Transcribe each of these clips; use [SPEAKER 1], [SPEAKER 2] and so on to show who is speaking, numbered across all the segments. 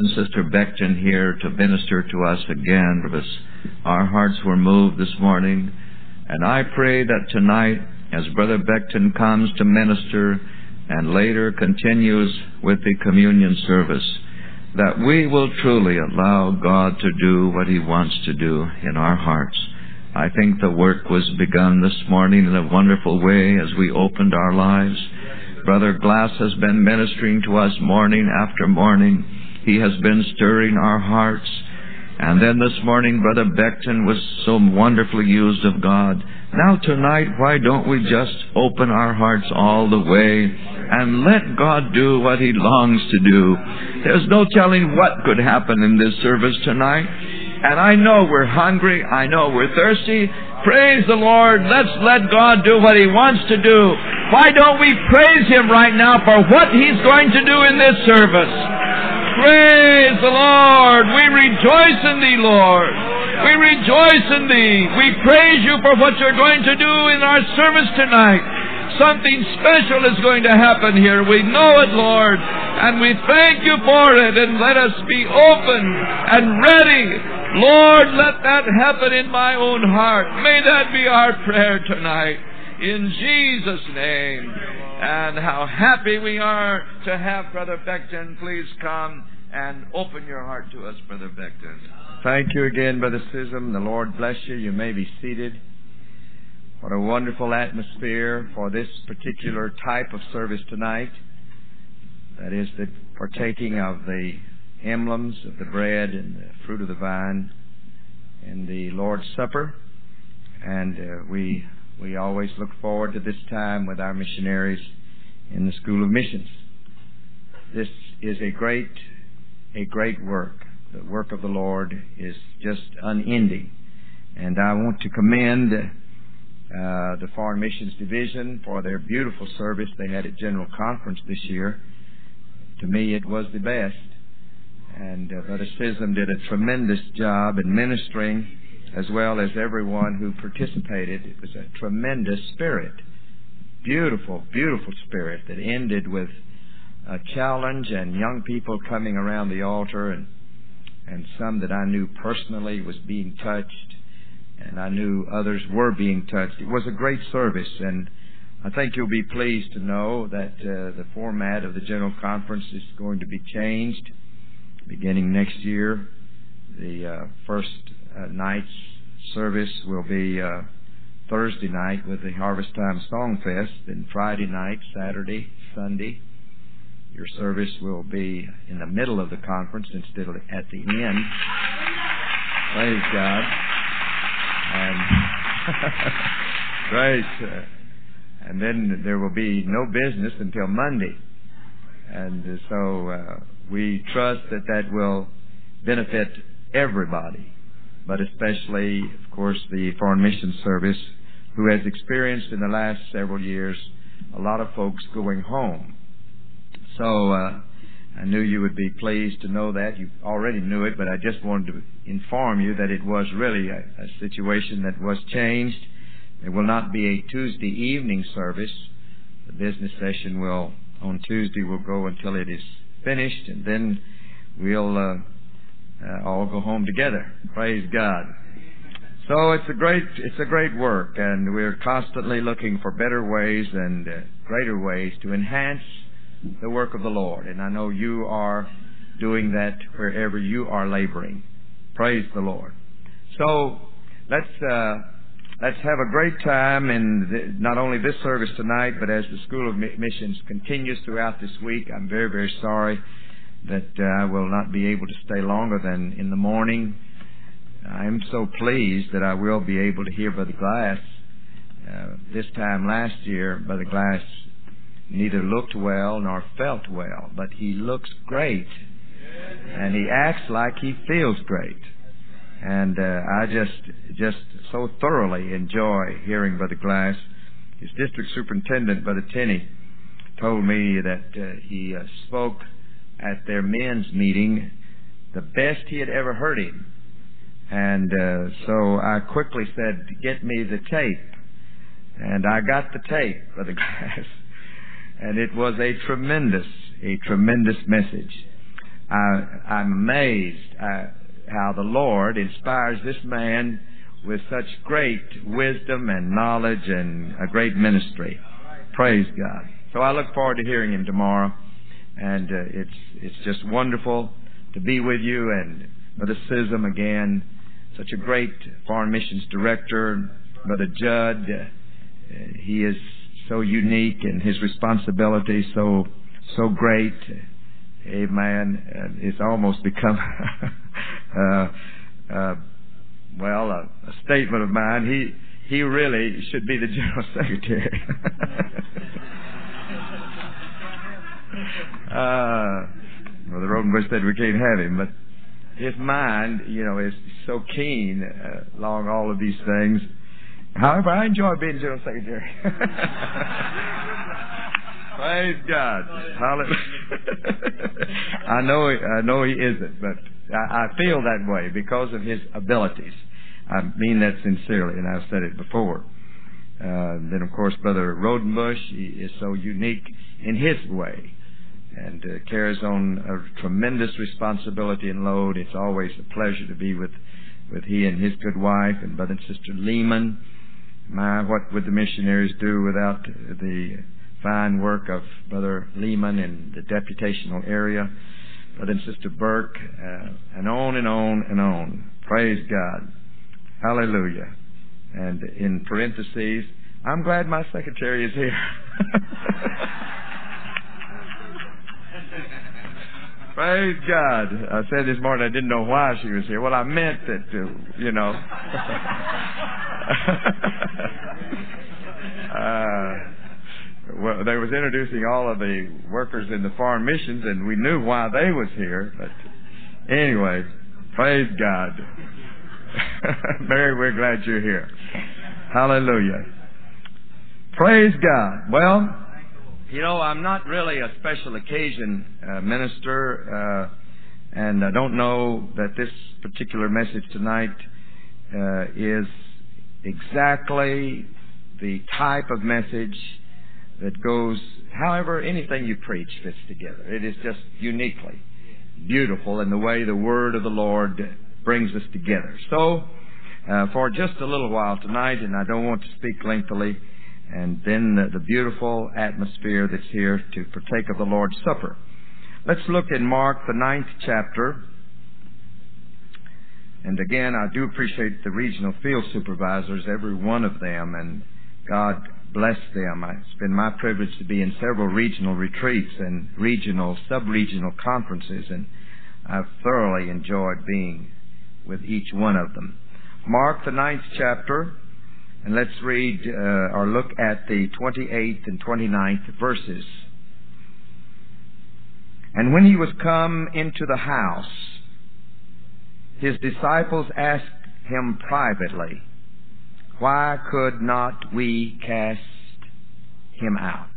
[SPEAKER 1] and Sister Becton here to minister to us again. Our hearts were moved this morning. And I pray that tonight, as Brother Becton comes to minister and later continues with the communion service, that we will truly allow God to do what He wants to do in our hearts. I think the work was begun this morning in a wonderful way as we opened our lives. Brother Glass has been ministering to us morning after morning. He has been stirring our hearts. And then this morning, Brother Becton was so wonderfully used of God. Now tonight, why don't we just open our hearts all the way and let God do what He longs to do? There's no telling what could happen in this service tonight. And I know we're hungry. I know we're thirsty. Praise the Lord. Let's let God do what He wants to do. Why don't we praise Him right now for what He's going to do in this service? Praise the Lord. We rejoice in Thee, Lord. We rejoice in Thee. We praise You for what You're going to do in our service tonight. Something special is going to happen here. We know it, Lord. And we thank You for it. And let us be open and ready Lord, let that happen in my own heart. May that be our prayer tonight. In Jesus' name. And how happy we are to have Brother Becton. Please come and open your heart to us, Brother Becton.
[SPEAKER 2] Thank you again, Brother Scism. The Lord bless you. You may be seated. What a wonderful atmosphere for this particular type of service tonight. That is the partaking of the emblems of the bread and the fruit of the vine in the Lord's Supper. And uh, we we always look forward to this time with our missionaries in the School of Missions. This is a great a great work. The work of the Lord is just unending. And I want to commend uh, the Foreign Missions Division for their beautiful service they had at General Conference this year. To me, it was the best. And uh, Brother Scism did a tremendous job in ministering as well as everyone who participated. It was a tremendous spirit. Beautiful, beautiful spirit that ended with a challenge and young people coming around the altar and and some that I knew personally was being touched and I knew others were being touched. It was a great service and I think you'll be pleased to know that uh, the format of the General Conference is going to be changed beginning next year. The uh, first uh, night's service will be uh, Thursday night with the Harvest Time Song Fest, then Friday night, Saturday, Sunday. Your service will be in the middle of the conference instead of at the end. Praise God. And great. Uh, and then there will be no business until Monday. And so uh, we trust that that will benefit everybody, but especially, of course, the Foreign Mission Service, who has experienced in the last several years a lot of folks going home. So uh, I knew you would be pleased to know that. You already knew it, but I just wanted to inform you that it was really a, a situation that was changed. There will not be a Tuesday evening service. The business session will on Tuesday will go until it is finished, and then we'll uh, uh, all go home together. Praise God. So it's a great it's a great work, and we're constantly looking for better ways and uh, greater ways to enhance the work of the Lord. And I know you are doing that wherever you are laboring. Praise the Lord. So let's uh, let's have a great time in not only this service tonight, but as the School of Missions continues throughout this week. I'm very, very sorry that uh, I will not be able to stay longer than in the morning. I'm so pleased that I will be able to hear Brother Glass. Uh, this time last year, Brother Glass neither looked well nor felt well, but he looks great. And he acts like he feels great. And uh, I just just so thoroughly enjoy hearing Brother Glass. His district superintendent, Brother Tenney, told me that uh, he uh, spoke at their men's meeting the best he had ever heard him. And uh, so I quickly said, "Get me the tape." And I got the tape, Brother Glass, and it was a tremendous, a tremendous message. I, I'm amazed uh, how the Lord inspires this man with such great wisdom and knowledge and a great ministry. Praise God. So I look forward to hearing him tomorrow, and uh, it's it's just wonderful to be with you and Brother Scism again, such a great foreign missions director, Brother Judd. Uh, he is so unique and his responsibility so so great. Amen. Uh, it's almost become uh, uh, well a, a statement of mine. He he really should be the general secretary. uh, well, the Rodenbush said we can't have him, but his mind, you know, is so keen uh, along all of these things. However, I enjoy being general secretary. Praise God. Hallelujah. I know, I know he isn't, but I, I feel that way because of his abilities. I mean that sincerely, and I've said it before. Uh, then, of course, Brother Rodenbush he is so unique in his way and uh, carries on a tremendous responsibility and load. It's always a pleasure to be with, with he and his good wife and Brother and Sister Lehman. My, what would the missionaries do without the fine work of Brother Lehman in the deputational area? Brother and Sister Burke, uh, and on and on and on. Praise God. Hallelujah. And in parentheses, I'm glad my secretary is here. Praise God. I said this morning I didn't know why she was here. Well, I meant that, uh, you know. uh, well, they was introducing all of the workers in the foreign missions, and we knew why they was here. But anyway, praise God. Mary, we're glad you're here. Hallelujah. Praise God. Well, you know, I'm not really a special occasion uh, minister, uh, and I don't know that this particular message tonight uh, is exactly the type of message that goes, however, anything you preach fits together. It is just uniquely beautiful in the way the Word of the Lord brings us together. So, uh, for just a little while tonight, and I don't want to speak lengthily, and then the, the beautiful atmosphere that's here to partake of the Lord's Supper. Let's look in Mark, the ninth chapter. And again, I do appreciate the regional field supervisors, every one of them, and God bless them. It's been my privilege to be in several regional retreats and regional, sub-regional conferences, and I've thoroughly enjoyed being with each one of them. Mark, the ninth chapter, and let's read uh, or look at the 28th and 29th verses. And when he was come into the house, his disciples asked him privately, Why could not we cast him out?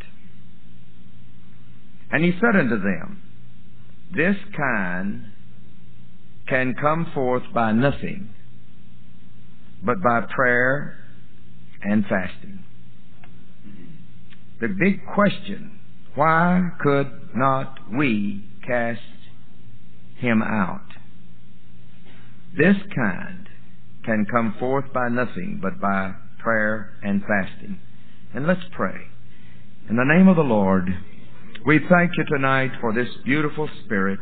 [SPEAKER 2] And he said unto them, This kind can come forth by nothing but by prayer and fasting. The big question, why could not we cast him out? This kind can come forth by nothing but by prayer and fasting. And let's pray. In the name of the Lord, we thank you tonight for this beautiful spirit,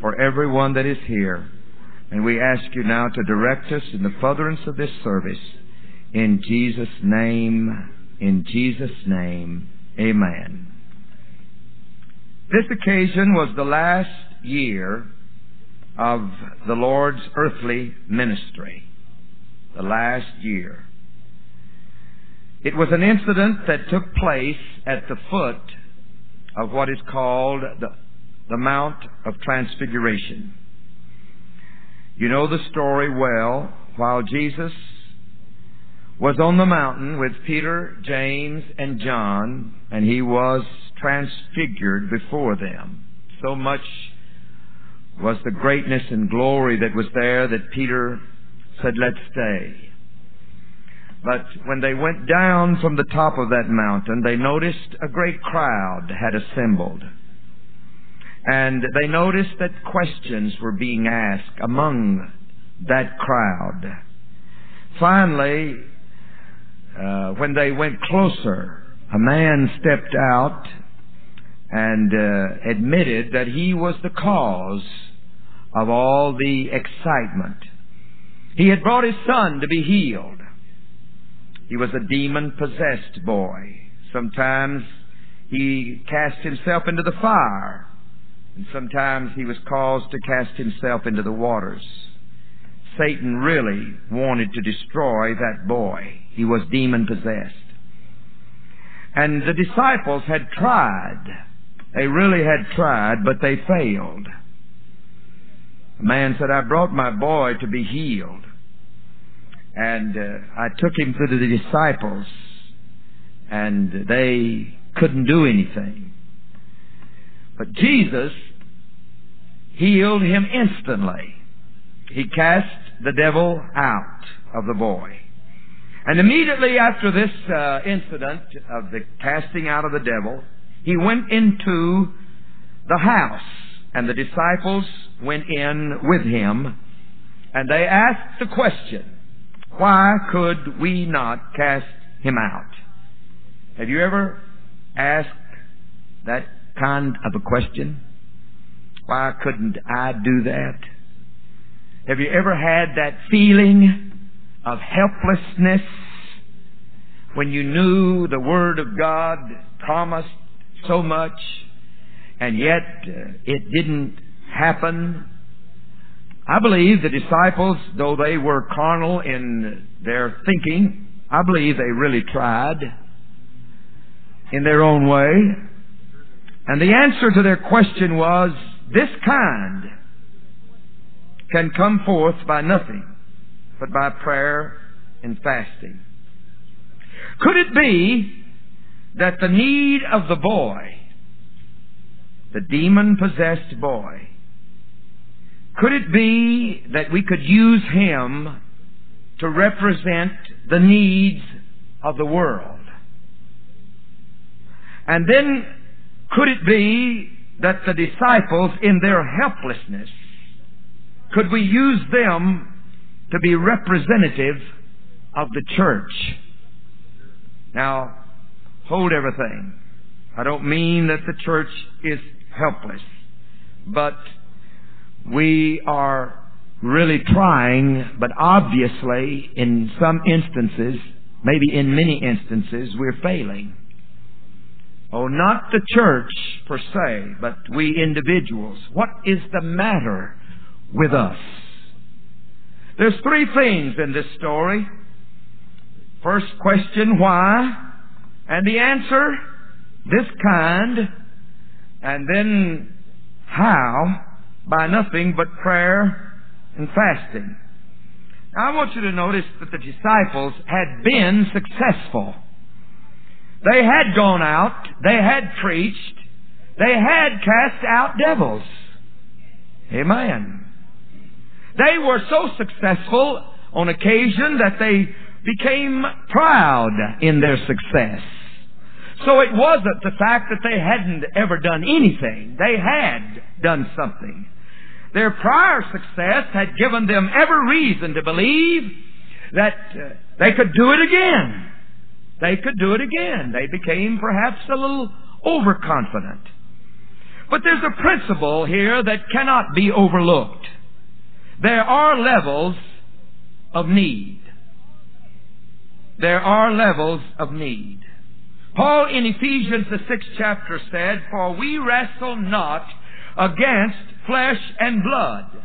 [SPEAKER 2] for everyone that is here. And we ask you now to direct us in the furtherance of this service. In Jesus' name, in Jesus' name, amen. This occasion was the last year of the Lord's earthly ministry. The last year. It was an incident that took place at the foot of what is called the, the Mount of Transfiguration. You know the story well. While Jesus was on the mountain with Peter, James, and John, and he was transfigured before them. So much was the greatness and glory that was there that Peter said, let's stay. But when they went down from the top of that mountain, they noticed a great crowd had assembled. And they noticed that questions were being asked among that crowd. Finally, uh, when they went closer, a man stepped out and uh, admitted that he was the cause of all the excitement. He had brought his son to be healed. He was a demon possessed boy. Sometimes he cast himself into the fire, and sometimes he was caused to cast himself into the waters. Satan really wanted to destroy that boy. He was demon possessed. And the disciples had tried. They really had tried, but they failed. The man said, I brought my boy to be healed. And uh, I took him to the disciples, and they couldn't do anything. But Jesus healed him instantly. He cast the devil out of the boy. And immediately after this uh, incident of the casting out of the devil, he went into the house, and the disciples went in with him, and they asked the question, why could we not cast him out? Have you ever asked that kind of a question? Why couldn't I do that? Have you ever had that feeling of helplessness when you knew the Word of God promised so much and yet uh, it didn't happen I believe the disciples, though they were carnal in their thinking, I believe they really tried in their own way. And the answer to their question was, this kind can come forth by nothing but by prayer and fasting. Could it be that the need of the boy, the demon possessed boy, could it be that we could use him to represent the needs of the world? And then could it be that the disciples in their helplessness, could we use them to be representative of the church? Now, hold everything. I don't mean that the church is helpless, but we are really trying, but obviously in some instances, maybe in many instances, we're failing. Oh, not the church per se, but we individuals. What is the matter with us? There's three things in this story. First question, why? And the answer, this kind. And then, how? by nothing but prayer and fasting. Now I want you to notice that the disciples had been successful. They had gone out, they had preached, they had cast out devils. Amen. They were so successful on occasion that they became proud in their success. So it wasn't the fact that they hadn't ever done anything. They had done something. Their prior success had given them every reason to believe that uh, they could do it again. They could do it again. They became perhaps a little overconfident. But there's a principle here that cannot be overlooked. There are levels of need. There are levels of need. Paul in Ephesians the sixth chapter said, For we wrestle not against flesh and blood.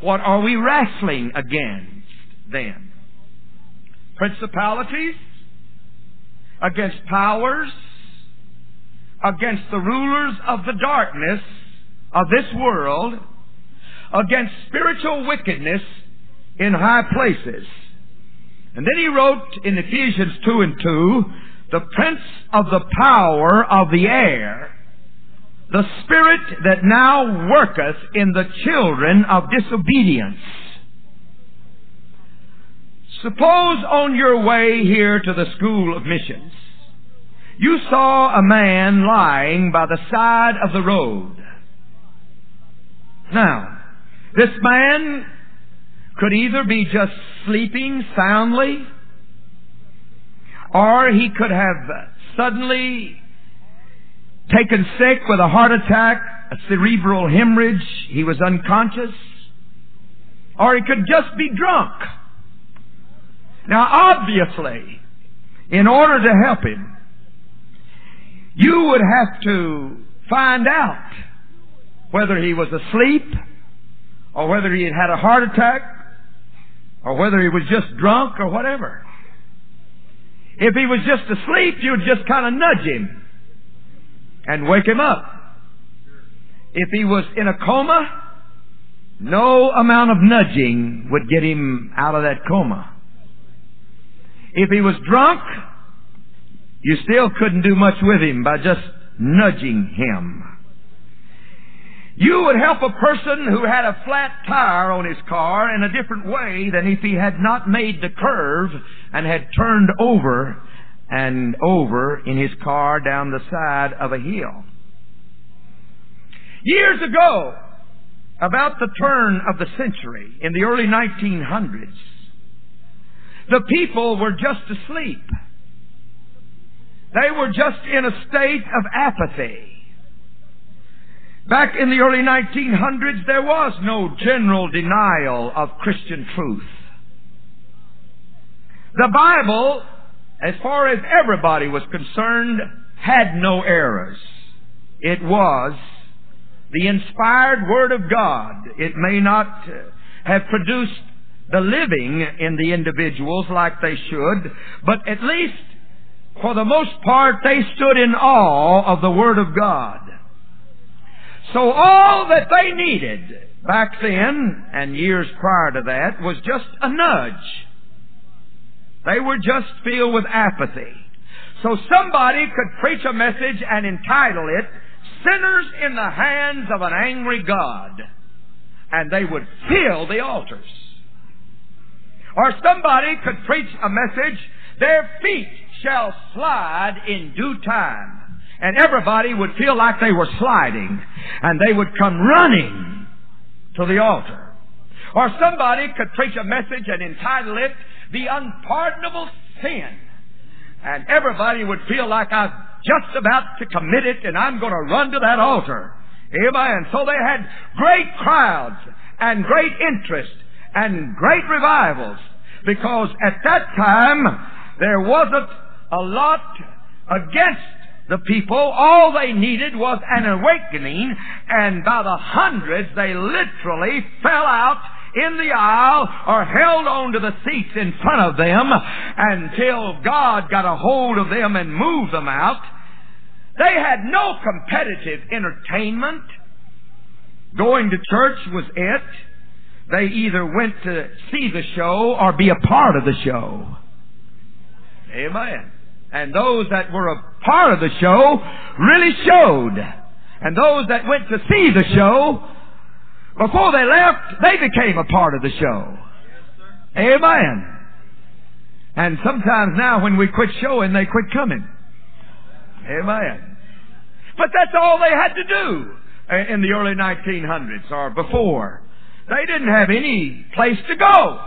[SPEAKER 2] What are we wrestling against then? Principalities, against powers, against the rulers of the darkness of this world, against spiritual wickedness in high places. And then he wrote in Ephesians 2 and 2, the prince of the power of the air, the spirit that now worketh in the children of disobedience. Suppose on your way here to the school of missions, you saw a man lying by the side of the road. Now, this man could either be just sleeping soundly, or he could have suddenly taken sick with a heart attack, a cerebral hemorrhage, he was unconscious, or he could just be drunk. Now obviously, in order to help him, you would have to find out whether he was asleep, or whether he had had a heart attack, or whether he was just drunk, or whatever. If he was just asleep, you'd just kind of nudge him and wake him up. If he was in a coma, no amount of nudging would get him out of that coma. If he was drunk, you still couldn't do much with him by just nudging him. You would help a person who had a flat tire on his car in a different way than if he had not made the curve and had turned over and over in his car down the side of a hill. Years ago, about the turn of the century, in the early 1900s, the people were just asleep. They were just in a state of apathy. Back in the early 1900s, there was no general denial of Christian truth. The Bible, as far as everybody was concerned, had no errors. It was the inspired Word of God. It may not uh, have produced the living in the individuals like they should, but at least for the most part they stood in awe of the Word of God. So all that they needed back then and years prior to that was just a nudge. They were just filled with apathy. So somebody could preach a message and entitle it, Sinners in the Hands of an Angry God. And they would fill the altars. Or somebody could preach a message, Their feet shall slide in due time and everybody would feel like they were sliding, and they would come running to the altar. Or somebody could preach a message and entitle it, The Unpardonable Sin. And everybody would feel like I'm just about to commit it and I'm going to run to that altar. Amen. So they had great crowds and great interest and great revivals because at that time there wasn't a lot against the people, all they needed was an awakening, and by the hundreds they literally fell out in the aisle or held on to the seats in front of them until God got a hold of them and moved them out. They had no competitive entertainment. Going to church was it. They either went to see the show or be a part of the show. Amen. And those that were a part of the show really showed. And those that went to see the show, before they left, they became a part of the show. Amen. And sometimes now when we quit showing, they quit coming. Amen. But that's all they had to do in the early 1900s or before. They didn't have any place to go.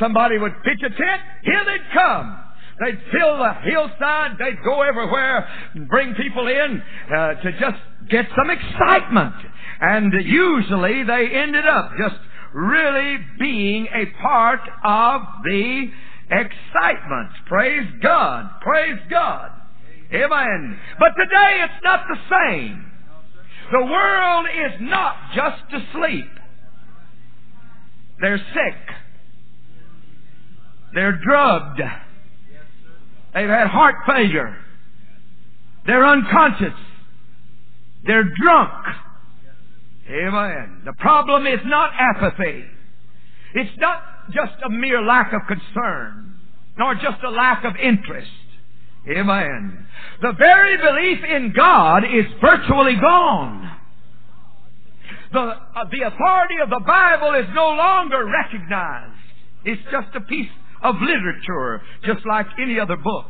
[SPEAKER 2] Somebody would pitch a tent, here they'd come. They'd fill the hillside. They'd go everywhere and bring people in uh, to just get some excitement. And usually they ended up just really being a part of the excitement. Praise God. Praise God. Amen. But today it's not the same. The world is not just asleep. They're sick. They're drugged. They've had heart failure. They're unconscious. They're drunk. Amen. The problem is not apathy. It's not just a mere lack of concern, nor just a lack of interest. Amen. The very belief in God is virtually gone. The, uh, the authority of the Bible is no longer recognized. It's just a piece of literature, just like any other book.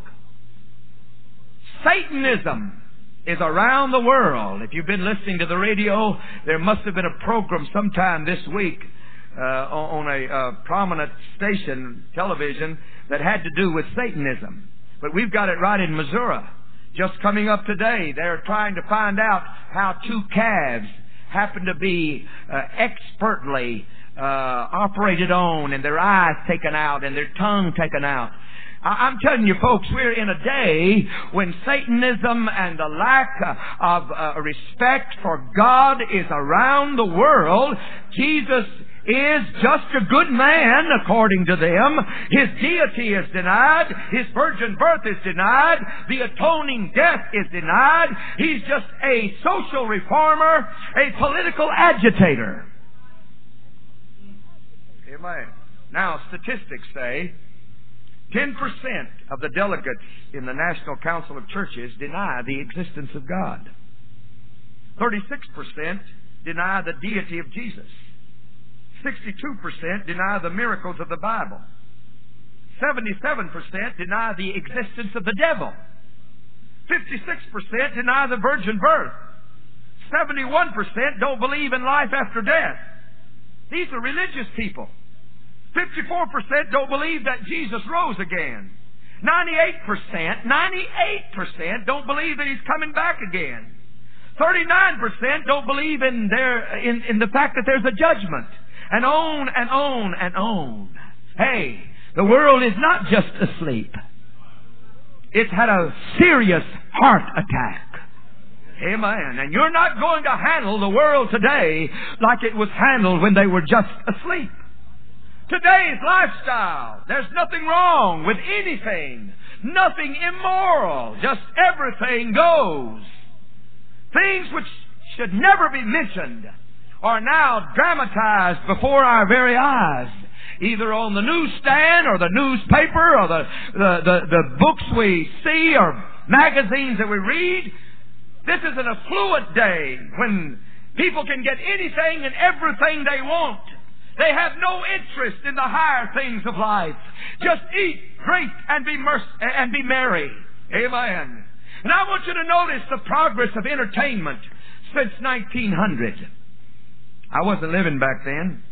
[SPEAKER 2] Satanism is around the world. If you've been listening to the radio, there must have been a program sometime this week uh, on a uh, prominent station, television, that had to do with Satanism. But we've got it right in Missouri. Just coming up today, they're trying to find out how two calves happen to be uh, expertly uh, operated on and their eyes taken out and their tongue taken out. I'm telling you folks, we're in a day when Satanism and the lack of uh, respect for God is around the world. Jesus is just a good man according to them. His deity is denied. His virgin birth is denied. The atoning death is denied. He's just a social reformer, a political agitator. Amen. Now, statistics say 10% of the delegates in the National Council of Churches deny the existence of God. 36% deny the deity of Jesus. 62% deny the miracles of the Bible. 77% deny the existence of the devil. 56% deny the virgin birth. 71% don't believe in life after death. These are religious people. 54% don't believe that Jesus rose again. 98%, 98% don't believe that He's coming back again. 39% don't believe in, their, in, in the fact that there's a judgment. And on and on and on. Hey, the world is not just asleep. It's had a serious heart attack. Amen. And you're not going to handle the world today like it was handled when they were just asleep. Today's lifestyle, there's nothing wrong with anything. Nothing immoral. Just everything goes. Things which should never be mentioned are now dramatized before our very eyes. Either on the newsstand or the newspaper or the, the, the, the books we see or magazines that we read. This is an affluent day when people can get anything and everything they want. They have no interest in the higher things of life. Just eat, drink, and be merc- and be merry. Amen. And I want you to notice the progress of entertainment since 1900. I wasn't living back then.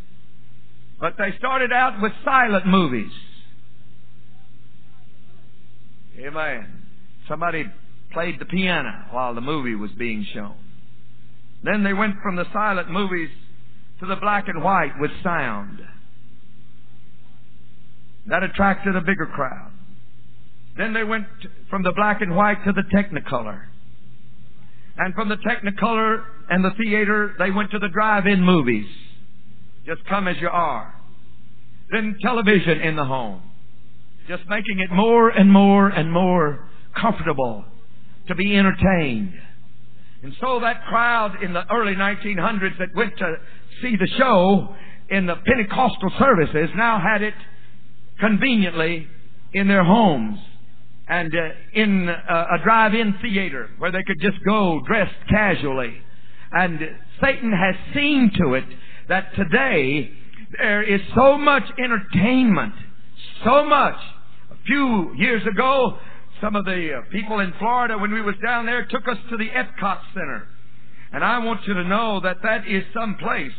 [SPEAKER 2] But they started out with silent movies. Amen. Somebody played the piano while the movie was being shown. Then they went from the silent movies to the black and white with sound. That attracted a bigger crowd. Then they went from the black and white to the Technicolor. And from the Technicolor and the theater, they went to the drive-in movies. Just come as you are. Then television in the home. Just making it more and more and more comfortable to be entertained. And so that crowd in the early 1900s that went to see the show in the Pentecostal services now had it conveniently in their homes and uh, in uh, a drive-in theater where they could just go dressed casually. And Satan has seen to it that today there is so much entertainment, so much. A few years ago, some of the uh, people in Florida, when we was down there, took us to the Epcot Center. And I want you to know that that is some place.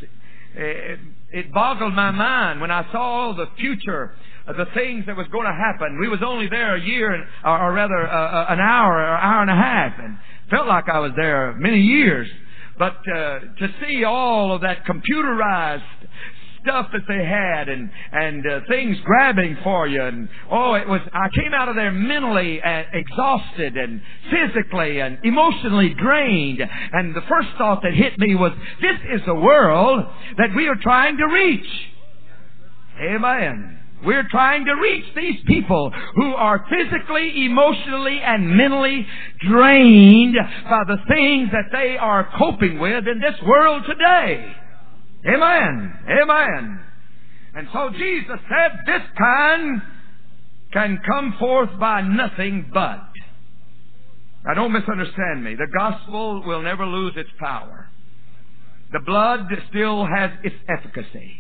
[SPEAKER 2] It, it boggled my mind when I saw the future the things that was going to happen. We was only there a year, or, rather, uh, an hour, or hour and a half, and felt like I was there many years. But uh, to see all of that computerized stuff that they had and and uh, things grabbing for you and oh it was I came out of there mentally uh, exhausted and physically and emotionally drained. And the first thought that hit me was this is the world that we are trying to reach. Amen. We're trying to reach these people who are physically, emotionally, and mentally drained by the things that they are coping with in this world today. Amen. Amen. And so Jesus said, this kind can come forth by nothing but. Now don't misunderstand me. The gospel will never lose its power. The blood still has its efficacy.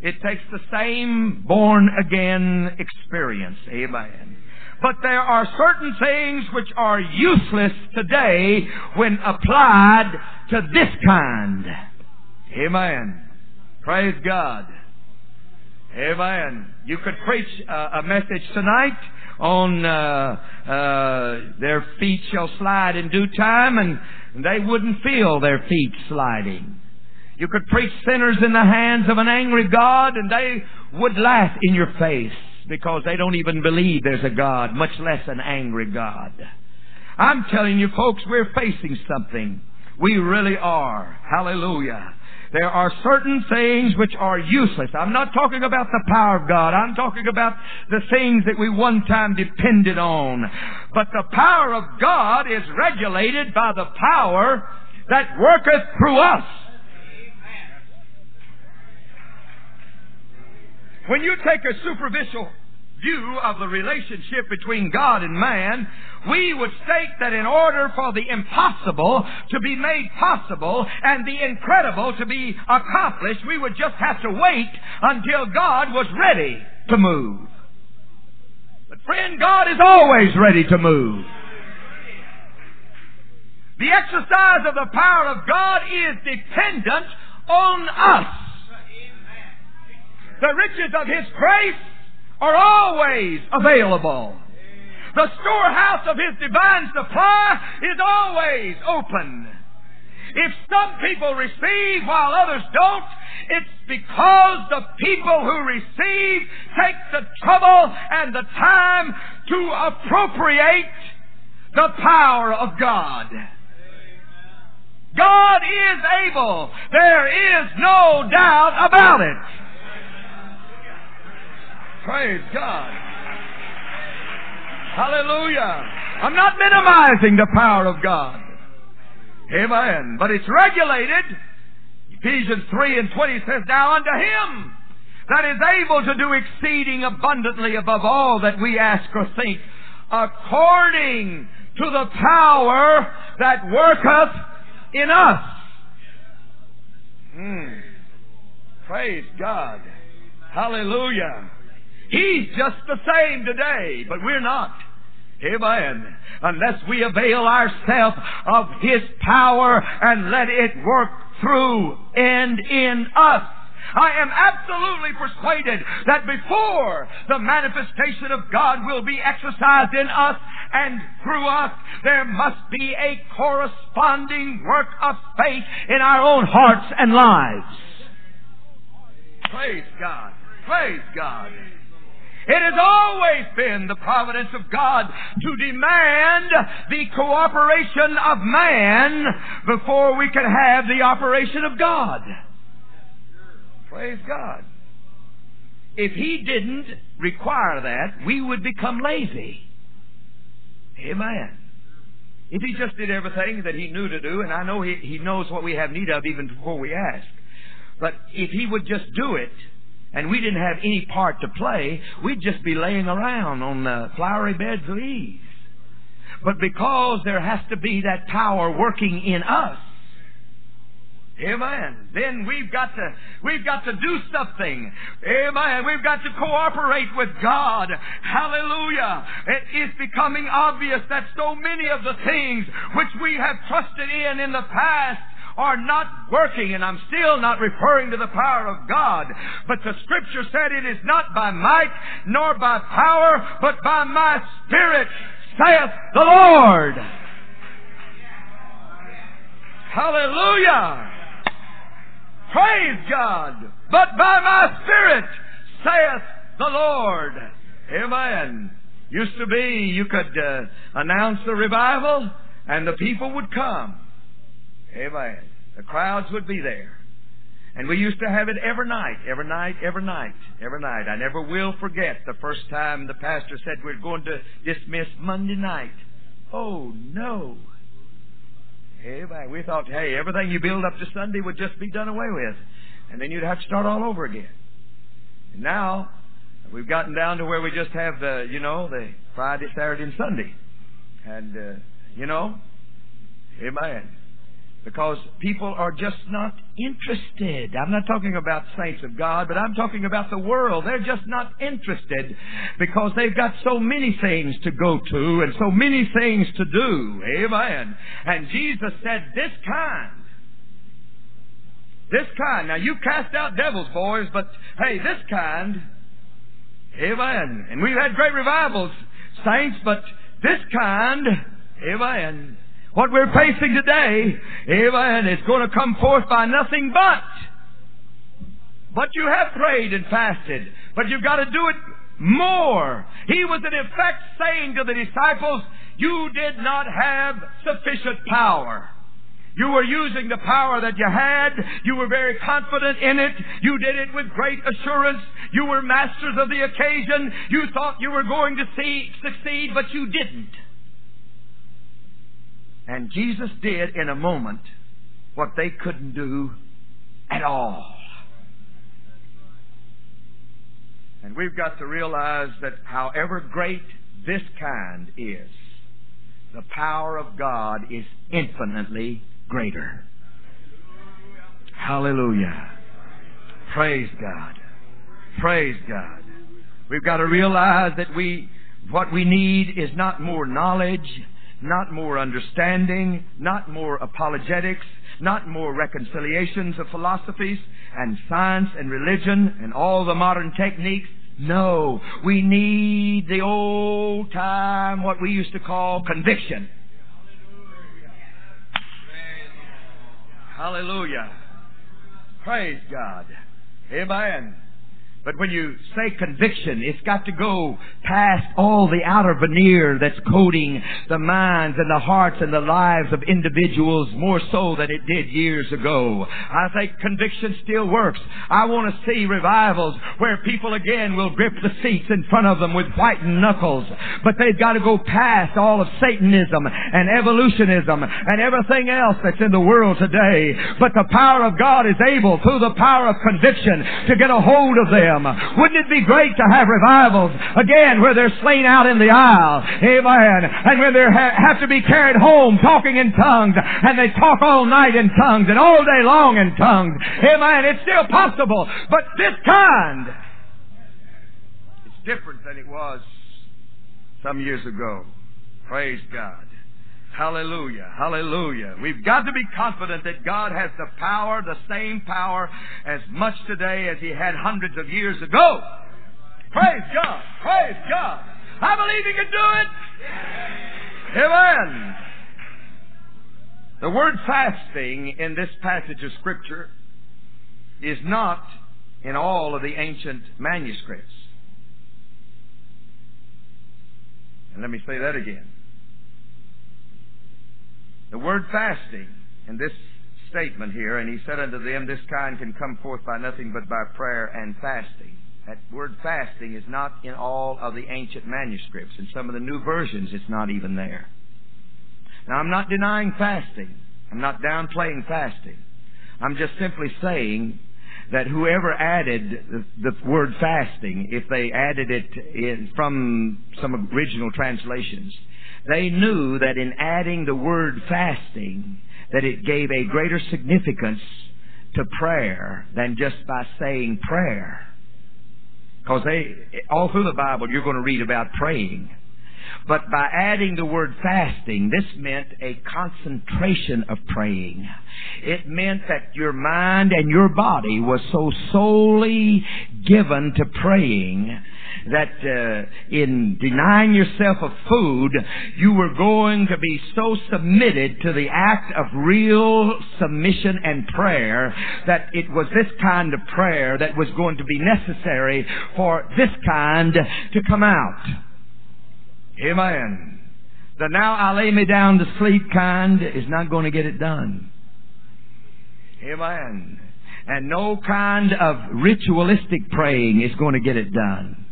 [SPEAKER 2] It takes the same born again experience. Amen. But there are certain things which are useless today when applied to this kind.
[SPEAKER 3] Amen. Praise God. Amen.
[SPEAKER 2] You could preach uh, a message tonight on uh, uh, their feet shall slide in due time, and they wouldn't feel their feet sliding. You could preach sinners in the hands of an angry God, and they would laugh in your face because they don't even believe there's a God, much less an angry God. I'm telling you folks, we're facing something. We really are. Hallelujah. There are certain things which are useless. I'm not talking about the power of God. I'm talking about the things that we one time depended on. But the power of God is regulated by the power that worketh through us. When you take a superficial view of the relationship between God and man, we would state that in order for the impossible to be made possible and the incredible to be accomplished, we would just have to wait until God was ready to move. But friend, God is always ready to move. The exercise of the power of God is dependent on us. The riches of His grace are always available. The storehouse of His divine supply is always open. If some people receive while others don't, it's because the people who receive take the trouble and the time to appropriate the power of God. God is able. There is no doubt about it. Praise God. Hallelujah. I'm not minimizing the power of God. Amen. But it's regulated. Ephesians 3 and 20 says, Now unto Him that is able to do exceeding abundantly above all that we ask or think, according to the power that worketh in us. Mm. Praise God. Hallelujah. He's just the same today, but we're not. Amen. Unless we avail ourselves of His power and let it work through and in us. I am absolutely persuaded that before the manifestation of God will be exercised in us and through us, there must be a corresponding work of faith in our own hearts and lives. Praise God. Praise God. It has always been the providence of God to demand the cooperation of man before we can have the operation of God. Praise God. If He didn't require that, we would become lazy. Amen. If He just did everything that He knew to do, and I know He, he knows what we have need of even before we ask, but if He would just do it, and we didn't have any part to play, we'd just be laying around on the flowery beds of ease. But because there has to be that power working in us, Amen. Then we've got to, we've got to do something. Amen. We've got to cooperate with God. Hallelujah. It is becoming obvious that so many of the things which we have trusted in in the past are not working, and I'm still not referring to the power of God. But the scripture said it is not by might nor by power, but by my spirit, saith the Lord. Hallelujah. Praise God. But by my spirit, saith the Lord. Amen. Used to be you could uh, announce the revival and the people would come. Amen. The crowds would be there. And we used to have it every night, every night, every night, every night. I never will forget the first time the pastor said we're going to dismiss Monday night. Oh, no. Amen. We thought, hey, everything you build up to Sunday would just be done away with. And then you'd have to start all over again. And now, we've gotten down to where we just have the, you know, the Friday, Saturday, and Sunday. And, uh, you know, amen. Because people are just not interested. I'm not talking about saints of God, but I'm talking about the world. They're just not interested because they've got so many things to go to and so many things to do. Amen. And Jesus said, this kind, this kind. Now you cast out devils, boys, but hey, this kind, amen. And we've had great revivals, saints, but this kind, amen. What we're facing today, amen, is going to come forth by nothing but. But you have prayed and fasted, but you've got to do it more. He was in effect saying to the disciples, you did not have sufficient power. You were using the power that you had. You were very confident in it. You did it with great assurance. You were masters of the occasion. You thought you were going to see, succeed, but you didn't. And Jesus did in a moment what they couldn't do at all. And we've got to realize that however great this kind is, the power of God is infinitely greater. Hallelujah. Praise God. Praise God. We've got to realize that we, what we need is not more knowledge, not more understanding, not more apologetics, not more reconciliations of philosophies and science and religion and all the modern techniques. No, we need the old time, what we used to call conviction. Hallelujah. Praise God. Amen. But when you say conviction, it's got to go past all the outer veneer that's coating the minds and the hearts and the lives of individuals more so than it did years ago. I think conviction still works. I want to see revivals where people again will grip the seats in front of them with whitened knuckles. But they've got to go past all of Satanism and evolutionism and everything else that's in the world today. But the power of God is able, through the power of conviction, to get a hold of them Wouldn't it be great to have revivals again where they're slain out in the aisle? Amen. And where they ha- have to be carried home talking in tongues and they talk all night in tongues and all day long in tongues. Amen. It's still possible, but this kind, it's different than it was some years ago. Praise God. Hallelujah. Hallelujah. We've got to be confident that God has the power, the same power, as much today as He had hundreds of years ago. Praise God. Praise God. I believe He can do it. Amen. The word fasting in this passage of Scripture is not in all of the ancient manuscripts. And let me say that again. The word fasting in this statement here, and he said unto them, This kind can come forth by nothing but by prayer and fasting. That word fasting is not in all of the ancient manuscripts. In some of the new versions, it's not even there. Now, I'm not denying fasting. I'm not downplaying fasting. I'm just simply saying that whoever added the, the, word fasting, if they added it in, from some original translations, they knew that in adding the word fasting, that it gave a greater significance to prayer than just by saying prayer. Because they, all through the Bible, you're going to read about praying. But by adding the word fasting, this meant a concentration of praying. It meant that your mind and your body was so solely given to praying that uh, in denying yourself of food, you were going to be so submitted to the act of real submission and prayer that it was this kind of prayer that was going to be necessary for this kind to come out. Amen. The now I lay me down to sleep kind is not going to get it done. Amen. And no kind of ritualistic praying is going to get it done.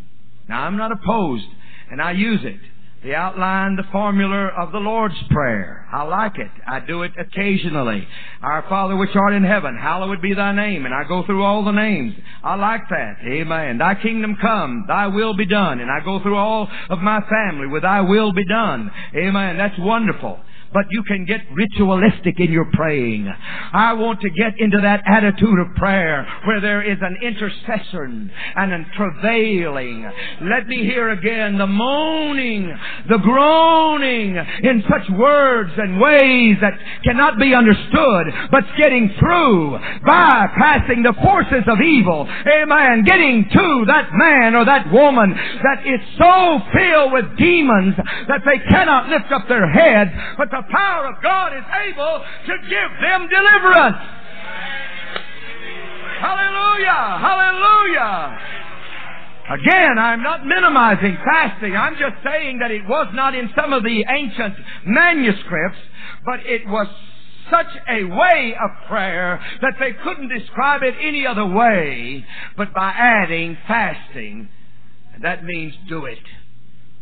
[SPEAKER 2] Now I'm not opposed, and I use it. The outline, the formula of the Lord's Prayer. I like it. I do it occasionally. Our Father which art in heaven, hallowed be thy name. And I go through all the names. I like that. Amen. Thy kingdom come, thy will be done. And I go through all of my family with thy will be done. Amen. That's wonderful. But you can get ritualistic in your praying. I want to get into that attitude of prayer where there is an intercession and a travailing. Let me hear again the moaning, the groaning in such words and ways that cannot be understood, but getting through, bypassing the forces of evil. Amen. Getting to that man or that woman that is so filled with demons that they cannot lift up their head, but the power of God is able to give them deliverance. Hallelujah! Hallelujah! Again, I'm not minimizing fasting. I'm just saying that it was not in some of the ancient manuscripts, but it was such a way of prayer that they couldn't describe it any other way but by adding fasting. And that means do it.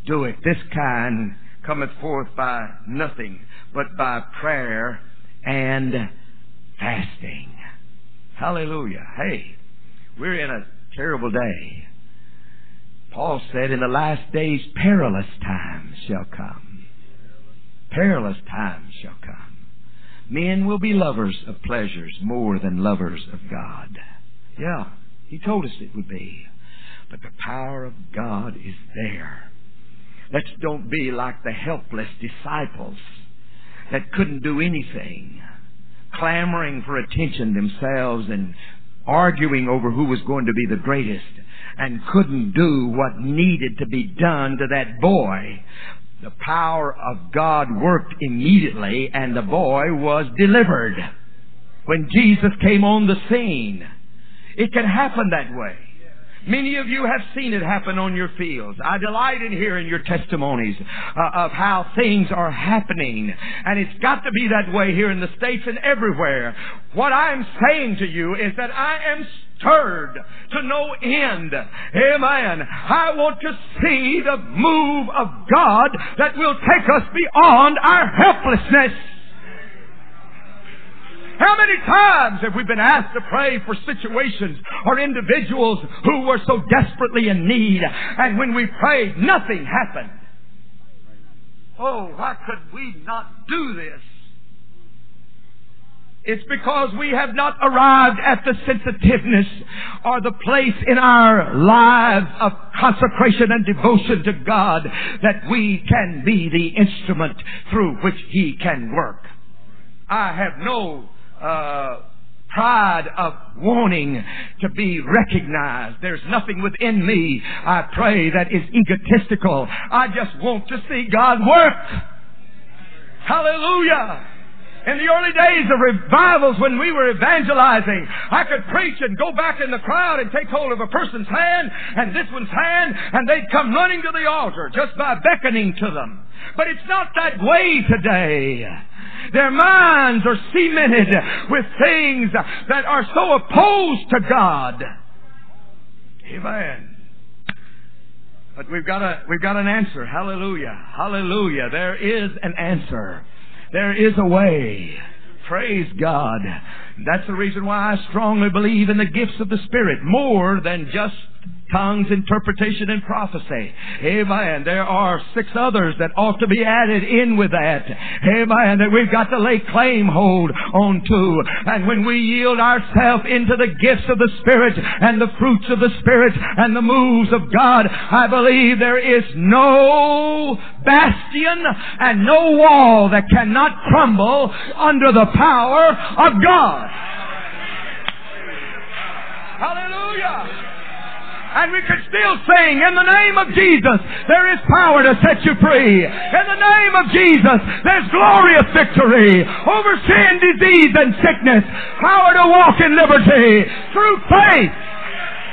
[SPEAKER 2] Do it. This kind cometh forth by nothing but by prayer and fasting. Hallelujah. Hey, we're in a terrible day. Paul said, in the last days perilous times shall come. Perilous times shall come. Men will be lovers of pleasures more than lovers of God. Yeah, he told us it would be. But the power of God is there. Let's don't be like the helpless disciples that couldn't do anything, clamoring for attention themselves and arguing over who was going to be the greatest and couldn't do what needed to be done to that boy. The power of God worked immediately and the boy was delivered. When Jesus came on the scene, it can happen that way. Many of you have seen it happen on your fields. I delight in hearing your testimonies uh, of how things are happening. And it's got to be that way here in the States and everywhere. What I'm saying to you is that I am stirred to no end. Amen. I want to see the move of God that will take us beyond our helplessness. How many times have we been asked to pray for situations or individuals who were so desperately in need, and when we prayed, nothing happened? Oh, why could we not do this? It's because we have not arrived at the sensitiveness or the place in our lives of consecration and devotion to God that we can be the instrument through which He can work. I have no uh, pride of wanting to be recognized. There's nothing within me, I pray, that is egotistical. I just want to see God work. Hallelujah. In the early days of revivals when we were evangelizing, I could preach and go back in the crowd and take hold of a person's hand and this one's hand and they'd come running to the altar just by beckoning to them. But it's not that way today. Their minds are cemented with things that are so opposed to God. Amen. But we've got a, we've got an answer. Hallelujah. Hallelujah. There is an answer. There is a way. Praise God. That's the reason why I strongly believe in the gifts of the Spirit more than just tongues, interpretation, and prophecy. Amen. There are six others that ought to be added in with that. Amen. That we've got to lay claim hold on to. And when we yield ourselves into the gifts of the Spirit and the fruits of the Spirit and the moves of God, I believe there is no bastion and no wall that cannot crumble under the power of God. Hallelujah. And we could still sing, in the name of Jesus, there is power to set you free. In the name of Jesus, there's glorious victory over sin, disease, and sickness. Power to walk in liberty through faith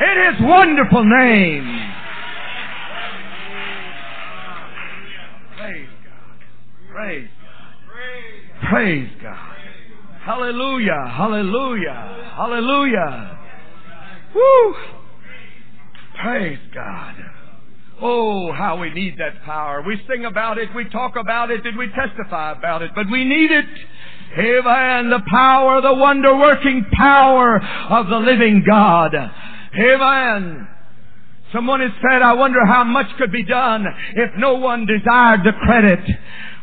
[SPEAKER 2] in His wonderful name. Praise God. Praise God. Praise God. Hallelujah. Hallelujah. Hallelujah. Woo! Praise God. Oh, how we need that power. We sing about it, we talk about it, and we testify about it, but we need it. Amen. The power, the wonder working power of the living God. Amen. Someone has said, I wonder how much could be done if no one desired the credit.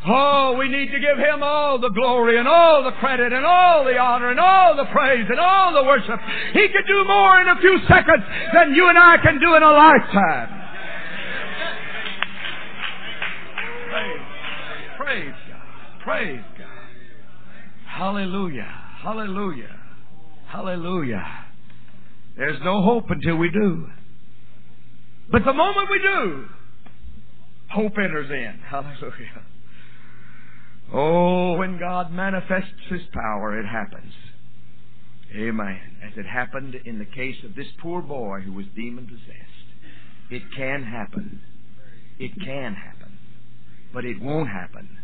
[SPEAKER 2] Oh, we need to give Him all the glory and all the credit and all the honor and all the praise and all the worship. He could do more in a few seconds than you and I can do in a lifetime. Praise God. Praise God. Hallelujah. Hallelujah. Hallelujah. There's no hope until we do. But the moment we do, hope enters in. Hallelujah. Oh, when God manifests His power, it happens. Amen. As it happened in the case of this poor boy who was demon possessed. It can happen. It can happen. But it won't happen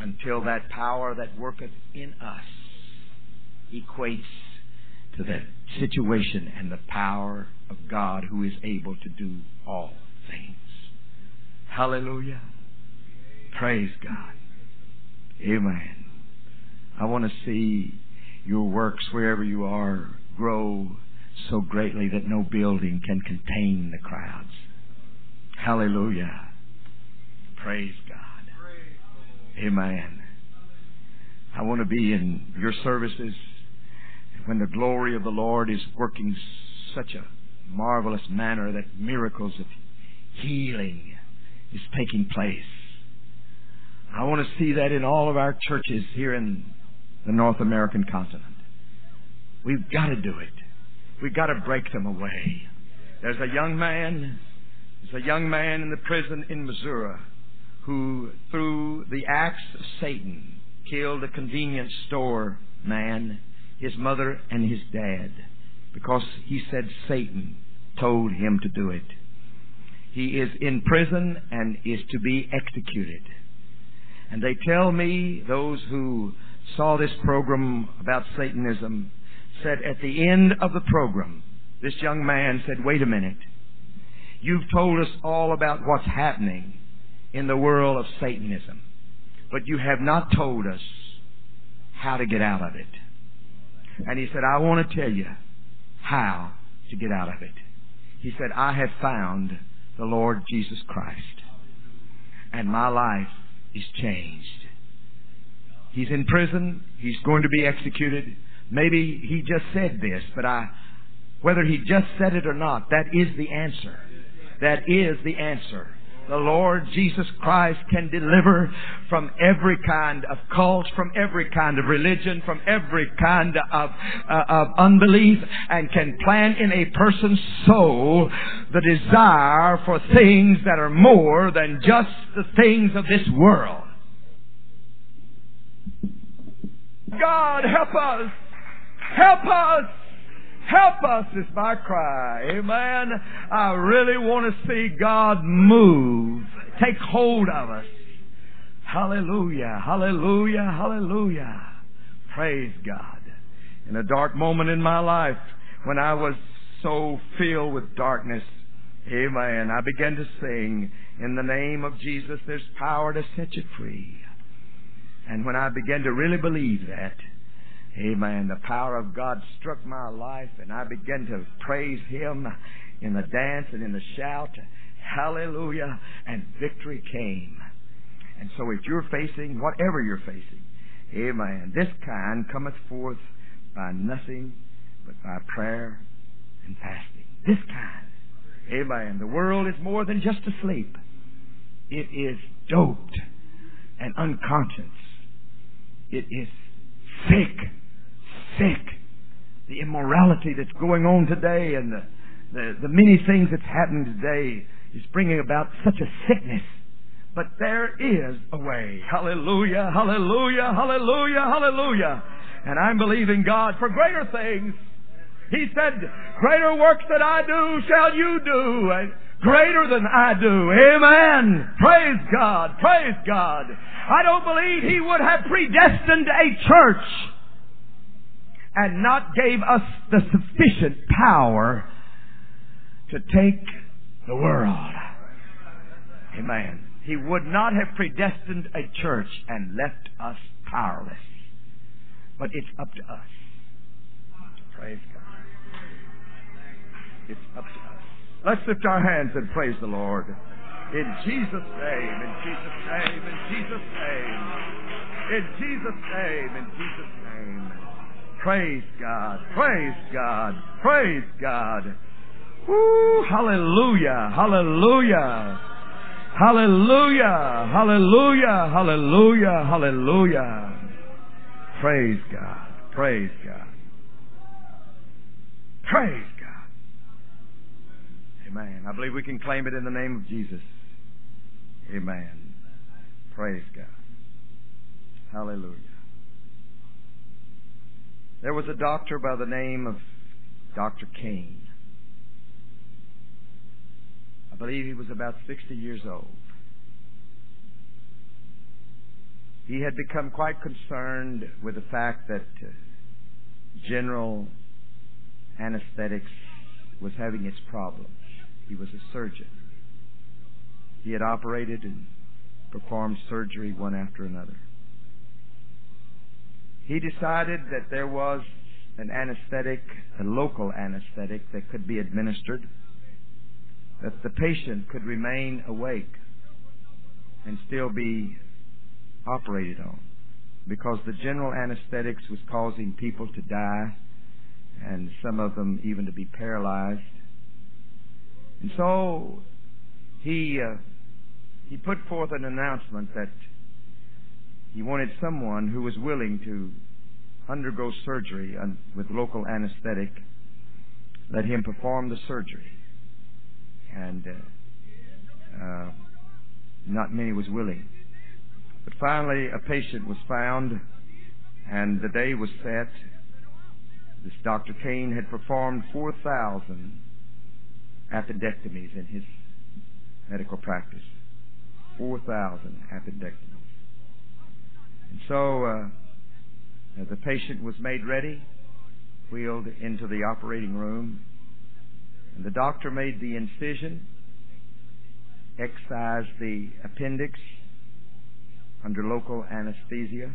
[SPEAKER 2] until that power that worketh in us equates to the situation and the power of God who is able to do all things. Hallelujah. Praise God. Amen. I want to see your works wherever you are grow so greatly that no building can contain the crowds. Hallelujah. Praise God. Amen. I want to be in your services when the glory of the Lord is working such a marvelous manner that miracles of healing is taking place. I want to see that in all of our churches here in the North American continent. We've got to do it. We've got to break them away. There's a young man, there's a young man in the prison in Missouri who, through the acts of Satan, killed a convenience store man, his mother, and his dad because he said Satan told him to do it. He is in prison and is to be executed. And they tell me, those who saw this program about Satanism, said at the end of the program, this young man said, wait a minute. You've told us all about what's happening in the world of Satanism, but you have not told us how to get out of it. And he said, I want to tell you how to get out of it. He said, I have found the Lord Jesus Christ. And my life is changed. He's in prison. He's going to be executed. Maybe he just said this, but I, whether he just said it or not, that is the answer. That is the answer the Lord Jesus Christ can deliver from every kind of cult, from every kind of religion, from every kind of, uh, of unbelief, and can plant in a person's soul the desire for things that are more than just the things of this world. God help us! Help us! Help us is my cry. Amen. I really want to see God move. Take hold of us. Hallelujah. Hallelujah. Hallelujah. Praise God. In a dark moment in my life when I was so filled with darkness, Amen. I began to sing, In the name of Jesus, there's power to set you free. And when I began to really believe that, Amen. The power of God struck my life and I began to praise Him in the dance and in the shout. Hallelujah. And victory came. And so if you're facing whatever you're facing, Amen. This kind cometh forth by nothing but by prayer and fasting. This kind. Amen. The world is more than just asleep. It is doped and unconscious. It is sick sick. The immorality that's going on today and the, the, the many things that's happening today is bringing about such a sickness. But there is a way. Hallelujah, hallelujah, hallelujah, hallelujah. And I'm believing God for greater things. He said, greater works that I do shall you do. And Greater than I do. Amen. Praise God. Praise God. I don't believe He would have predestined a church and not gave us the sufficient power to take the world. Amen. He would not have predestined a church and left us powerless. But it's up to us. Praise God. It's up to us. Let's lift our hands and praise the Lord. In Jesus' name, in Jesus' name, in Jesus' name. In Jesus' name, in Jesus' name. Praise God, praise God, praise God. Woo, hallelujah, hallelujah. Hallelujah, hallelujah, hallelujah, hallelujah. Praise God, praise God. Praise God. Amen. I believe we can claim it in the name of Jesus. Amen. Praise God. Hallelujah. There was a doctor by the name of Dr. Kane. I believe he was about 60 years old. He had become quite concerned with the fact that uh, general anesthetics was having its problems. He was a surgeon. He had operated and performed surgery one after another. He decided that there was an anesthetic, a local anesthetic that could be administered, that the patient could remain awake and still be operated on. Because the general anesthetics was causing people to die and some of them even to be paralyzed. And so he uh, he put forth an announcement that he wanted someone who was willing to undergo surgery with local anesthetic. Let him perform the surgery, and uh, uh, not many was willing. But finally, a patient was found, and the day was set this Dr. Kane had performed 4,000 appendectomies in his medical practice. 4,000 appendectomies. And so uh, the patient was made ready, wheeled into the operating room, and the doctor made the incision, excised the appendix under local anesthesia,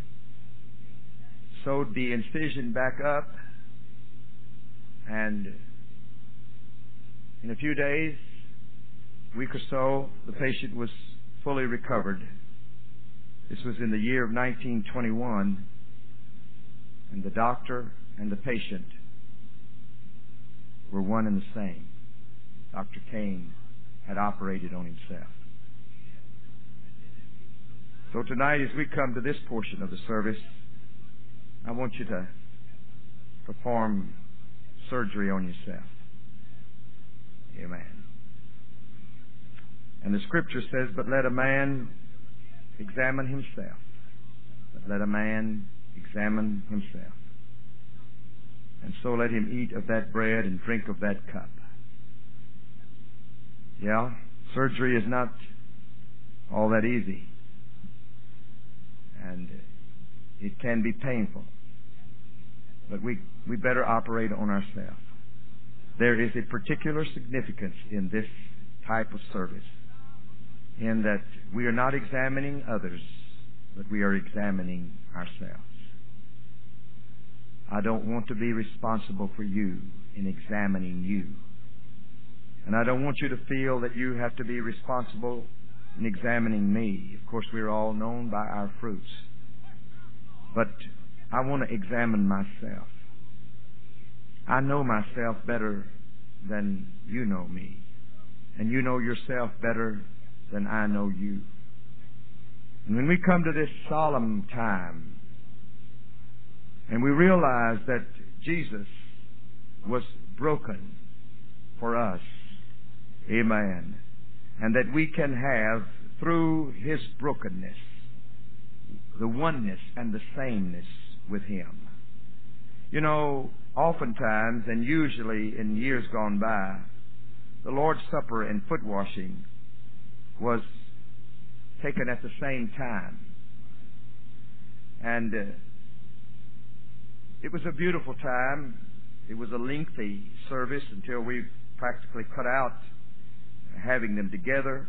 [SPEAKER 2] sewed the incision back up, and in a few days, week or so, the patient was fully recovered. This was in the year of 1921, and the doctor and the patient were one and the same. Dr. Kane had operated on himself. So tonight, as we come to this portion of the service, I want you to perform surgery on yourself. Amen. And the scripture says, But let a man examine himself. But let a man examine himself. And so let him eat of that bread and drink of that cup. Yeah, surgery is not all that easy. And it can be painful. But we, we better operate on ourselves. There is a particular significance in this type of service in that we are not examining others, but we are examining ourselves. I don't want to be responsible for you in examining you. And I don't want you to feel that you have to be responsible in examining me. Of course, we're all known by our fruits. But I want to examine myself. I know myself better than you know me. And you know yourself better than I know you. And when we come to this solemn time and we realize that Jesus was broken for us, amen, and that we can have through his brokenness the oneness and the sameness with Him. You know, oftentimes and usually in years gone by, the Lord's Supper and foot washing was taken at the same time. And uh, it was a beautiful time. It was a lengthy service until we practically cut out having them together.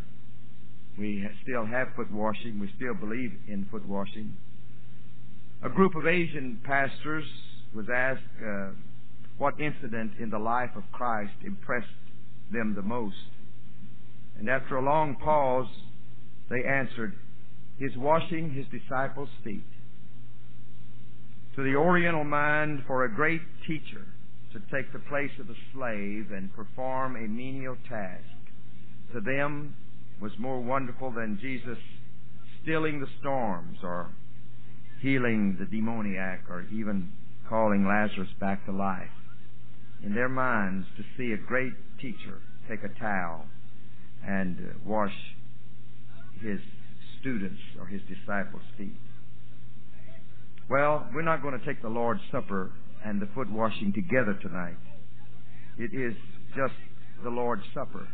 [SPEAKER 2] We still have foot washing. We still believe in foot washing a group of Asian pastors was asked uh, what incident in the life of Christ impressed them the most. And after a long pause, they answered, His washing his disciples' feet. To the Oriental mind, for a great teacher to take the place of a slave and perform a menial task, to them was more wonderful than Jesus stilling the storms or healing the demoniac or even calling Lazarus back to life. In their minds, to see a great teacher take a towel and uh, wash his students or his disciples' feet. Well, we're not going to take the Lord's Supper and the foot washing together tonight. It is just the Lord's Supper.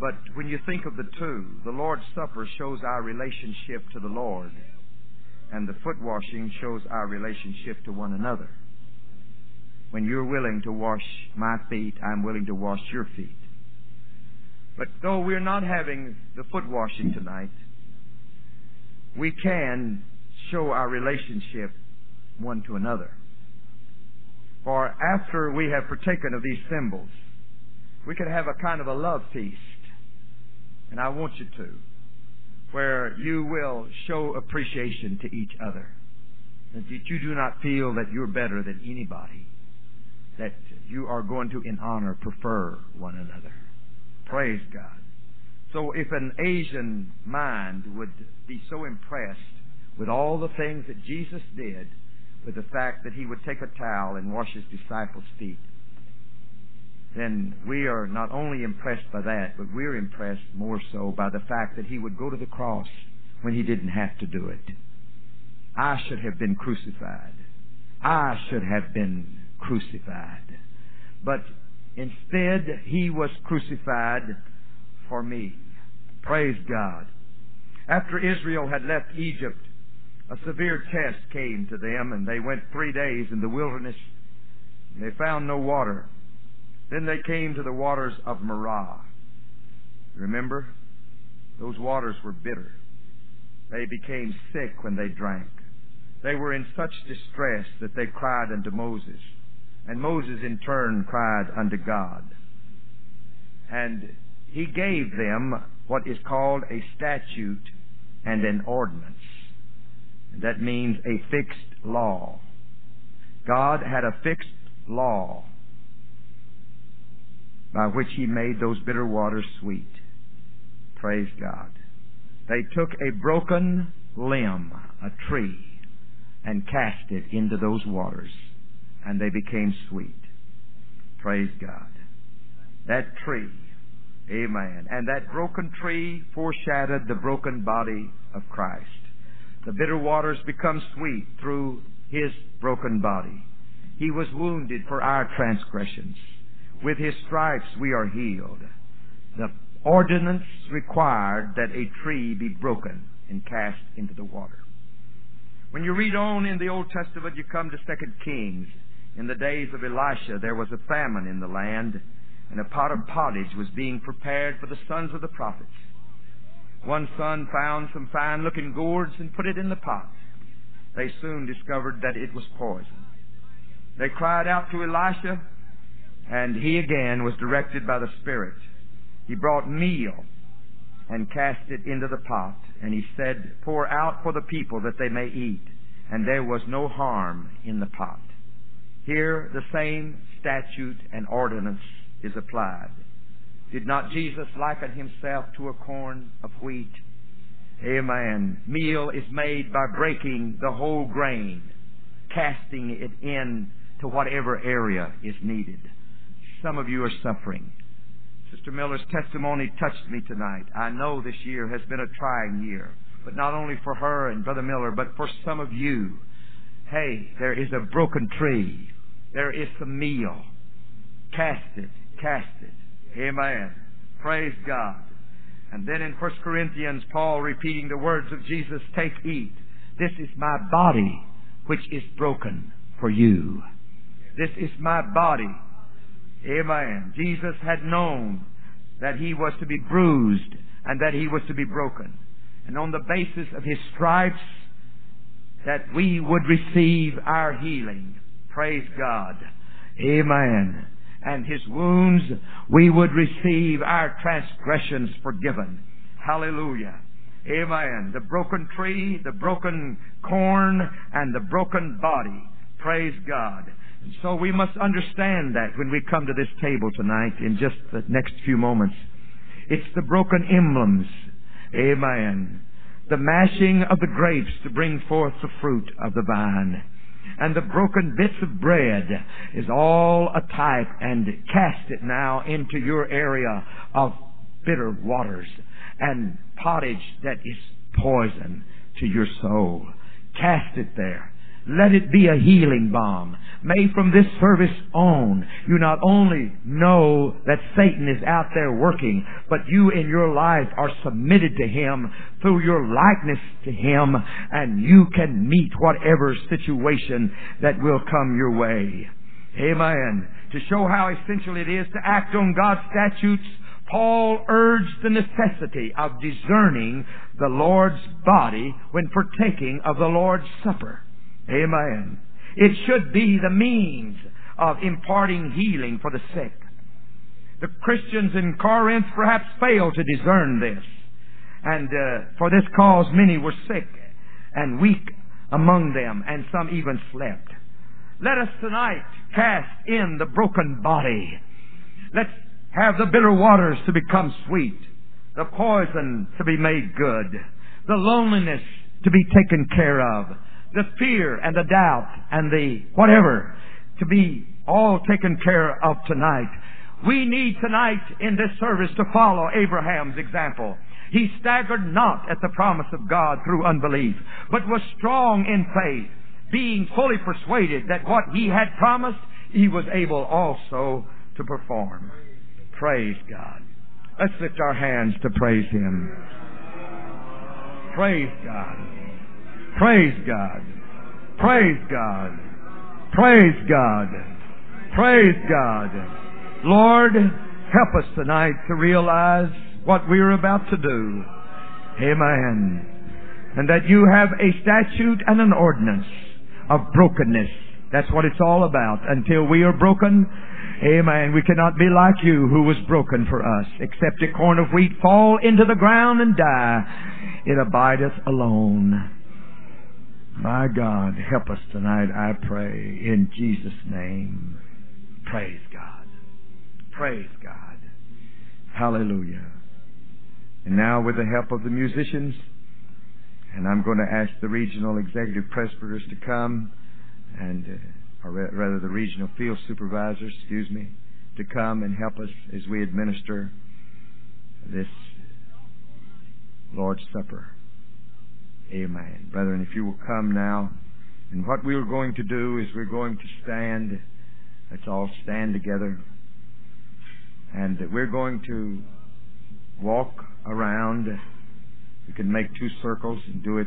[SPEAKER 2] But when you think of the two, the Lord's Supper shows our relationship to the Lord, and the foot washing shows our relationship to one another. When you're willing to wash my feet, I'm willing to wash your feet. But though we're not having the foot washing tonight, we can show our relationship one to another. For after we have partaken of these symbols, we could have a kind of a love feast. And I want you to, where you will show appreciation to each other. That you do not feel that you're better than anybody. That you are going to, in honor, prefer one another. Praise God. So if an Asian mind would be so impressed with all the things that Jesus did, with the fact that he would take a towel and wash his disciples' feet, then we are not only impressed by that, but we're impressed more so by the fact that he would go to the cross when he didn't have to do it. I should have been crucified. I should have been crucified. But instead, he was crucified for me. Praise God. After Israel had left Egypt, a severe test came to them, and they went three days in the wilderness. And they found no water. Then they came to the waters of Marah. Remember? Those waters were bitter. They became sick when they drank. They were in such distress that they cried unto Moses. And Moses in turn cried unto God. And he gave them what is called a statute and an ordinance. That means a fixed law. God had a fixed law by which he made those bitter waters sweet. Praise God. They took a broken limb, a tree, and cast it into those waters, and they became sweet. Praise God. That tree, amen. And that broken tree foreshadowed the broken body of Christ. The bitter waters become sweet through his broken body. He was wounded for our transgressions. With his stripes we are healed. The ordinance required that a tree be broken and cast into the water. When you read on in the Old Testament, you come to Second Kings. In the days of Elisha, there was a famine in the land, and a pot of pottage was being prepared for the sons of the prophets. One son found some fine looking gourds and put it in the pot. They soon discovered that it was poison. They cried out to Elisha, and he again was directed by the Spirit. He brought meal and cast it into the pot, and he said, Pour out for the people that they may eat. And there was no harm in the pot. Here the same statute and ordinance is applied. Did not Jesus liken himself to a corn of wheat? Amen. Meal is made by breaking the whole grain, casting it in to whatever area is needed. Some of you are suffering. Sister Miller's testimony touched me tonight. I know this year has been a trying year, but not only for her and Brother Miller, but for some of you. Hey, there is a broken tree. There is some meal. Cast it, cast it. Amen. Praise God. And then in 1 Corinthians, Paul repeating the words of Jesus, take, eat. This is my body, which is broken for you. This is my body. Amen. Jesus had known that he was to be bruised and that he was to be broken. And on the basis of his stripes, that we would receive our healing. Praise God. Amen. and His wounds we would receive our transgressions forgiven. Hallelujah. Amen. The broken tree, the broken corn, and the broken body. Praise God. And so we must understand that when we come to this table tonight in just the next few moments. It's the broken emblems. Amen. The mashing of the grapes to bring forth the fruit of the vine. And the broken bits of bread is all a type and cast it now into your area of bitter waters and pottage that is poison to your soul. Cast it there. Let it be a healing balm. May from this service on, you not only know that Satan is out there working, but you in your life are submitted to him through your likeness to him, and you can meet whatever situation that will come your way. Amen. To show how essential it is to act on God's statutes, Paul urged the necessity of discerning the Lord's body when partaking of the Lord's Supper. Amen. It should be the means of imparting healing for the sick. The Christians in Corinth perhaps failed to discern this. And uh, for this cause many were sick and weak among them, and some even slept. Let us tonight cast in the broken body. Let's have the bitter waters to become sweet, the poison to be made good, the loneliness to be taken care of, the fear and the doubt and the whatever to be all taken care of tonight. We need tonight in this service to follow Abraham's example. He staggered not at the promise of God through unbelief, but was strong in faith, being fully persuaded that what he had promised, he was able also to perform. Praise God. Let's lift our hands to praise Him. Praise God. Praise God. Praise God. Praise God. Praise God. Lord, help us tonight to realize what we are about to do. Amen. And that you have a statute and an ordinance of brokenness. That's what it's all about. Until we are broken, amen, we cannot be like you who was broken for us. Except a corn of wheat fall into the ground and die, it abideth alone. My God, help us tonight, I pray, in Jesus' name. Praise God. Praise God. Hallelujah. And now with the help of the musicians, and I'm going to ask the regional executive presbyters to come, and uh, or rather the regional field supervisors, excuse me, to come and help us as we administer this Lord's Supper. Amen. Brethren, if you will come now, and what we are going to do is we're going to stand. Let's all stand together. And we're going to walk around. We can make two circles and do it